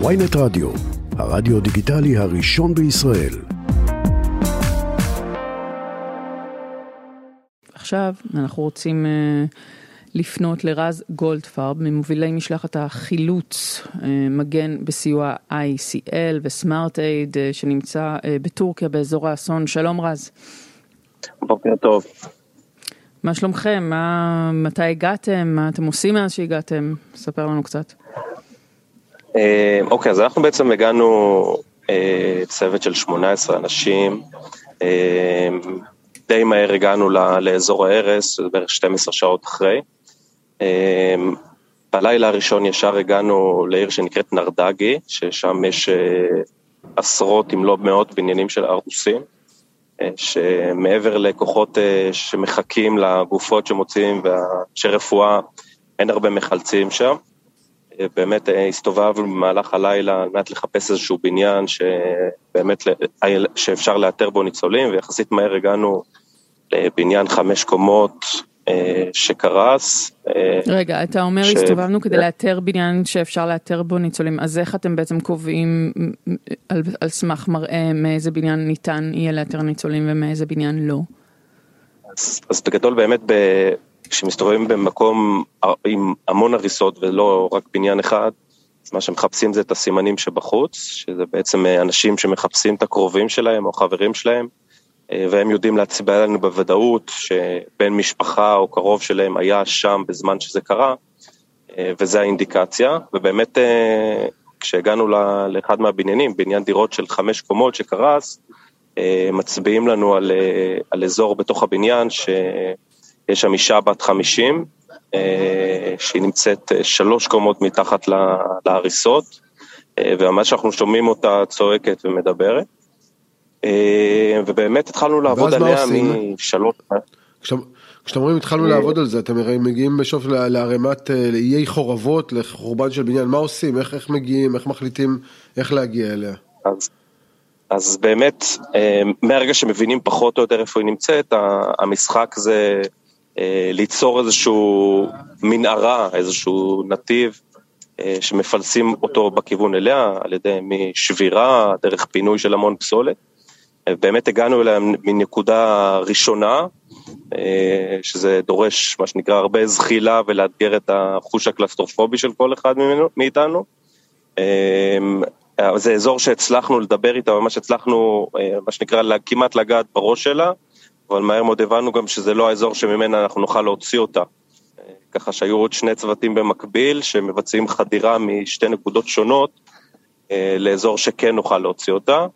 ויינט רדיו, הרדיו דיגיטלי הראשון בישראל. עכשיו אנחנו רוצים uh, לפנות לרז גולדפרב, ממובילי משלחת החילוץ uh, מגן בסיוע ICL וסמארט אייד שנמצא uh, בטורקיה באזור האסון. שלום רז. בוקר טוב. מה שלומכם? מה, מתי הגעתם? מה אתם עושים מאז שהגעתם? ספר לנו קצת. אה, אוקיי, אז אנחנו בעצם הגענו אה, צוות של 18 אנשים. אה, די מהר הגענו לאזור ההרס, זה בערך 12 שעות אחרי. בלילה הראשון ישר הגענו לעיר שנקראת נרדגי, ששם יש עשרות אם לא מאות בניינים של הרוסים. שמעבר לכוחות שמחכים לגופות שמוציאים ואנשי רפואה, אין הרבה מחלצים שם. אה, באמת אה, הסתובבנו במהלך הלילה על מנת לחפש איזשהו בניין שבאמת שאפשר לאתר בו ניצולים, ויחסית מהר הגענו לבניין חמש קומות אה, שקרס. אה, רגע, אתה אומר ש... הסתובבנו כדי לאתר בניין שאפשר לאתר בו ניצולים, אז איך אתם בעצם קובעים על, על סמך מראה מאיזה בניין ניתן יהיה לאתר ניצולים ומאיזה בניין לא? אז, אז בגדול באמת ב... כשמסתובבים במקום עם המון הריסות ולא רק בניין אחד, מה שמחפשים זה את הסימנים שבחוץ, שזה בעצם אנשים שמחפשים את הקרובים שלהם או חברים שלהם. אה, והם יודעים להצביע לנו בוודאות שבן משפחה או קרוב שלהם היה שם בזמן שזה קרה, אה, וזה האינדיקציה, ובאמת אה, כשהגענו לאחד מהבניינים, בניין דירות של חמש קומות שקרס, מצביעים לנו על, על אזור בתוך הבניין שיש שם אישה בת חמישים, שהיא נמצאת שלוש קומות מתחת להריסות, וממש אנחנו שומעים אותה צועקת ומדברת. אה, ובאמת התחלנו לעבוד עליה משלוש... כשאתם אומרים התחלנו אה, לעבוד על זה, אתם הרי מגיעים בסוף לערימת אה, איי חורבות, לחורבן של בניין, מה עושים, איך, איך מגיעים, איך מחליטים איך להגיע אליה? אז, אז באמת, מהרגע שמבינים פחות או יותר איפה היא נמצאת, המשחק זה ליצור איזשהו מנהרה, איזשהו נתיב שמפלסים אותו בכיוון אליה, על ידי משבירה, דרך פינוי של המון פסולת. באמת הגענו אליה מנקודה ראשונה, אה, שזה דורש מה שנקרא הרבה זחילה ולאתגר את החוש הקלסטרופובי של כל אחד מאיתנו. אה, זה אזור שהצלחנו לדבר איתה, ממש הצלחנו, אה, מה שנקרא, כמעט לגעת בראש שלה, אבל מהר מאוד הבנו גם שזה לא האזור שממנה אנחנו נוכל להוציא אותה. ככה שהיו עוד שני צוותים במקביל שמבצעים חדירה משתי נקודות שונות לאזור שכן נוכל להוציא אותה.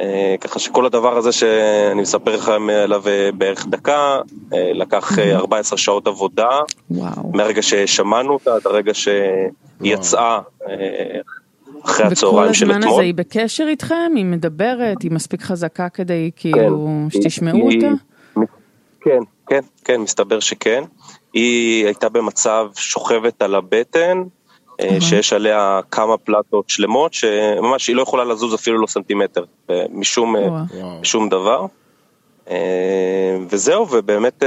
אה, ככה שכל הדבר הזה שאני מספר לכם עליו אה, בערך דקה, אה, לקח 14 שעות עבודה, וואו. מהרגע ששמענו אותה עד הרגע שיצאה אחרי הצהריים של אתמול. וכל הזמן הזה היא בקשר איתכם? היא מדברת? היא מספיק חזקה כדי כאילו כן, שתשמעו היא, אותה? כן, כן, כן, מסתבר שכן. היא הייתה במצב שוכבת על הבטן, mm-hmm. שיש עליה כמה פלטות שלמות, שממש היא לא יכולה לזוז אפילו לא סנטימטר, אה, משום, mm-hmm. משום דבר. וזהו, ובאמת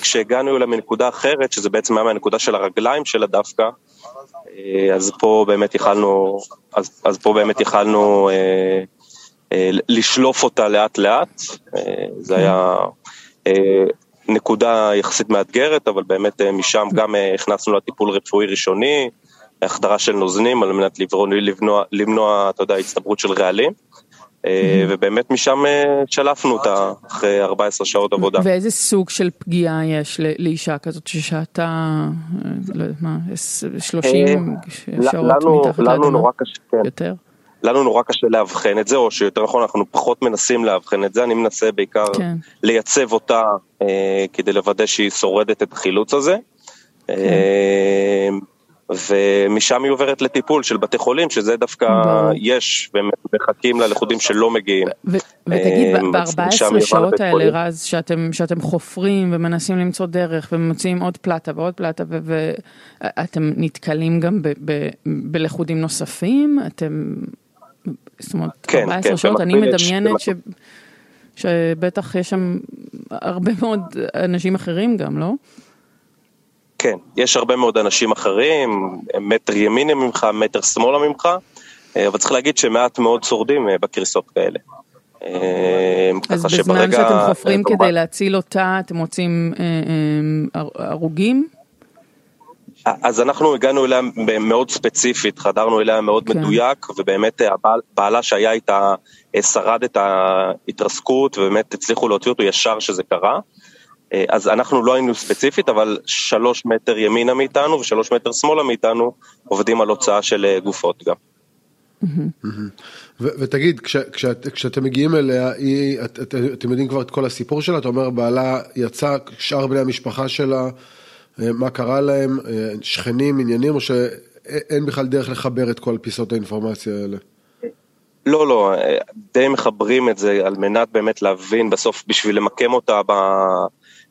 כשהגענו אליה מנקודה אחרת, שזה בעצם היה מהנקודה של הרגליים שלה דווקא, אז פה באמת יכלנו, אז, אז פה באמת יכלנו אה, אה, לשלוף אותה לאט לאט, אה, זה היה אה, נקודה יחסית מאתגרת, אבל באמת אה, משם גם אה, הכנסנו לה טיפול רפואי ראשוני, החדרה של נוזנים על מנת למנוע, למנוע, אתה יודע, הצטברות של רעלים. אה, ובאמת משם אה, שלפנו אותה אחרי 14 שעות עבודה. ואיזה סוג של פגיעה יש לאישה כזאת ששהתה, אה, לא יודעת מה, 30 שעות מתחת לאדמה? כן. יותר? לנו נורא קשה לאבחן את זה, או שיותר נכון אנחנו פחות מנסים לאבחן את זה, אני מנסה בעיקר כן. לייצב אותה אה, כדי לוודא שהיא שורדת את החילוץ הזה. כן. אה, ומשם היא עוברת לטיפול של בתי חולים, שזה דווקא יש, והם מחכים ללכודים שלא מגיעים. ותגיד, אה, ב-14 שעות האלה, רז, שאתם חופרים ומנסים למצוא דרך ומוצאים עוד פלטה ועוד פלטה, ואתם נתקלים גם בלכודים נוספים? אתם, זאת אומרת, 14 כן, כן, שעות, אני מדמיינת שבטח יש שם הרבה מאוד אנשים אחרים גם, לא? כן, יש הרבה מאוד אנשים אחרים, מטר ימינה ממך, מטר שמאלה ממך, אבל צריך להגיד שמעט מאוד שורדים בקריסות כאלה. אז בזמן שאתם חופרים כדי להציל אותה, אתם מוצאים הרוגים? אז אנחנו הגענו אליה מאוד ספציפית, חדרנו אליה מאוד כן. מדויק, ובאמת הבעל, בעלה שהיה איתה שרד את ההתרסקות, ובאמת הצליחו להוציא אותו ישר שזה קרה. אז אנחנו לא היינו ספציפית, אבל שלוש מטר ימינה מאיתנו ושלוש מטר שמאלה מאיתנו עובדים על הוצאה של גופות גם. ותגיד, כשאתם מגיעים אליה, אתם יודעים כבר את כל הסיפור שלה? אתה אומר, בעלה יצא, שאר בני המשפחה שלה, מה קרה להם, שכנים, עניינים, או שאין בכלל דרך לחבר את כל פיסות האינפורמציה האלה? לא, לא, די מחברים את זה על מנת באמת להבין בסוף, בשביל למקם אותה,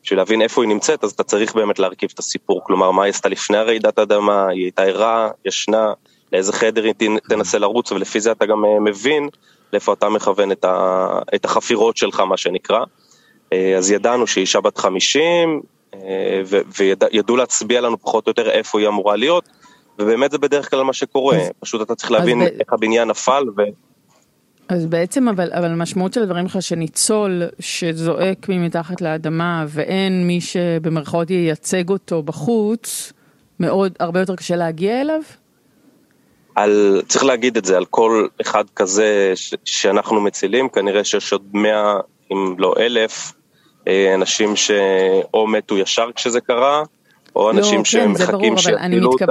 בשביל להבין איפה היא נמצאת, אז אתה צריך באמת להרכיב את הסיפור. כלומר, מה היא עשתה לפני הרעידת האדמה, היא הייתה ערה, ישנה, לאיזה חדר היא תנסה לרוץ, ולפי זה אתה גם אה, מבין לאיפה אתה מכוון את, ה, את החפירות שלך, מה שנקרא. אה, אז ידענו שהיא אישה בת 50, אה, וידעו להצביע לנו פחות או יותר איפה היא אמורה להיות, ובאמת זה בדרך כלל מה שקורה, אז, פשוט אתה צריך להבין איך הבניין נפל. ו... אז בעצם, אבל, אבל המשמעות של הדברים שלך שניצול שזועק ממתחת לאדמה ואין מי שבמרכאות ייצג אותו בחוץ, מאוד, הרבה יותר קשה להגיע אליו? על, צריך להגיד את זה, על כל אחד כזה ש, שאנחנו מצילים, כנראה שיש עוד מאה, אם לא אלף, אה, אנשים שאו מתו ישר כשזה קרה, או לא, אנשים לא, שמחכים כן, שיפילו אותם.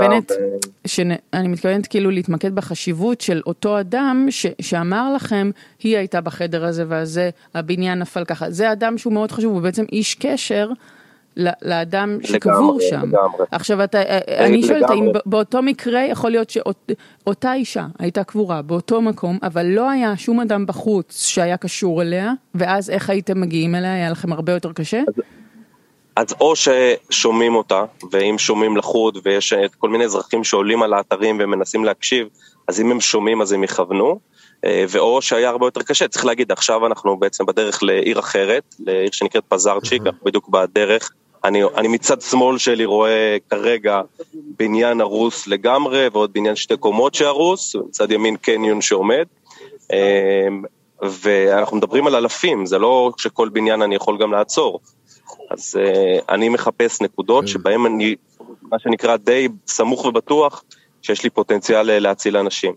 ו... ש... אני מתכוונת כאילו להתמקד בחשיבות של אותו אדם ש... שאמר לכם, היא הייתה בחדר הזה והזה, הבניין נפל ככה. זה אדם שהוא מאוד חשוב, הוא בעצם איש קשר. לאדם שקבור שם. לגמרי. עכשיו אתה, אה, אני שואלת האם באותו מקרה יכול להיות שאותה אישה הייתה קבורה באותו מקום, אבל לא היה שום אדם בחוץ שהיה קשור אליה, ואז איך הייתם מגיעים אליה? היה לכם הרבה יותר קשה? אז, אז או ששומעים אותה, ואם שומעים לחוד ויש כל מיני אזרחים שעולים על האתרים ומנסים להקשיב, אז אם הם שומעים אז הם יכוונו. אה, ואו שהיה הרבה יותר קשה, צריך להגיד, עכשיו אנחנו בעצם בדרך לעיר אחרת, לעיר שנקראת פזרצ'יק, אנחנו בדיוק בדרך אני, אני מצד שמאל שלי רואה כרגע בניין הרוס לגמרי ועוד בניין שתי קומות שהרוס, מצד ימין קניון שעומד. אמ, ואנחנו מדברים על אלפים, זה לא שכל בניין אני יכול גם לעצור. אז uh, אני מחפש נקודות כן. שבהן אני, מה שנקרא, די סמוך ובטוח שיש לי פוטנציאל אה, להציל אנשים.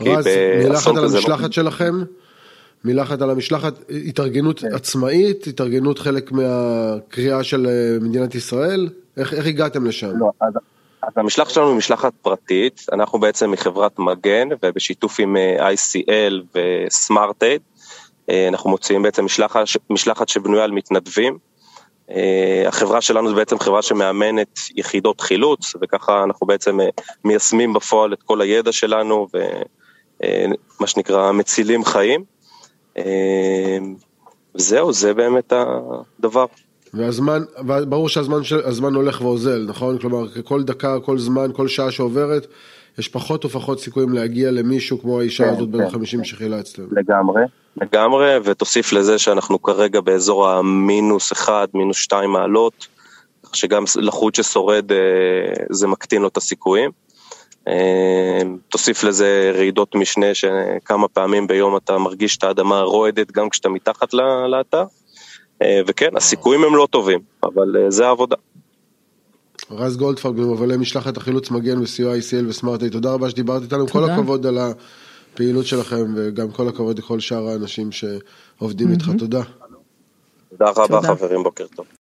רז, מילה אחת על המשלחת שלכם? מילה אחת על המשלחת, התארגנות כן. עצמאית, התארגנות חלק מהקריאה של אה, מדינת ישראל, איך, איך הגעתם לשם? לא, אז, אז המשלחת שלנו היא משלחת פרטית, אנחנו בעצם מחברת מגן ובשיתוף עם אה, ICL וסמארטייד, אה, אנחנו מוציאים בעצם משלחת, משלחת שבנויה על מתנדבים. החברה שלנו זו בעצם חברה שמאמנת יחידות חילוץ, וככה אנחנו בעצם מיישמים בפועל את כל הידע שלנו ומה שנקרא מצילים חיים. וזהו, זה באמת הדבר. והזמן, ברור שהזמן הולך ואוזל, נכון? כלומר, כל דקה, כל זמן, כל שעה שעוברת, יש פחות ופחות סיכויים להגיע למישהו כמו האישה כן, הזאת בין 50 כן. שחילצתם. לגמרי, לגמרי, ותוסיף לזה שאנחנו כרגע באזור המינוס 1, מינוס 2 מעלות, כך שגם לחוט ששורד אה, זה מקטין לו את הסיכויים. אמ, תוסיף לזה רעידות משנה שכמה פעמים ביום אתה מרגיש את האדמה רועדת גם כשאתה מתחת לאתר. אה, וכן, הסיכויים הם לא טובים, אבל אה, זה העבודה. רז גולדפרג, ממובילי משלחת החילוץ מגן וסיוע ICL וסמארטי, תודה רבה שדיברת איתנו, כל הכבוד על הפעילות שלכם וגם כל הכבוד לכל שאר האנשים שעובדים איתך, תודה. תודה רבה חברים, בוקר טוב.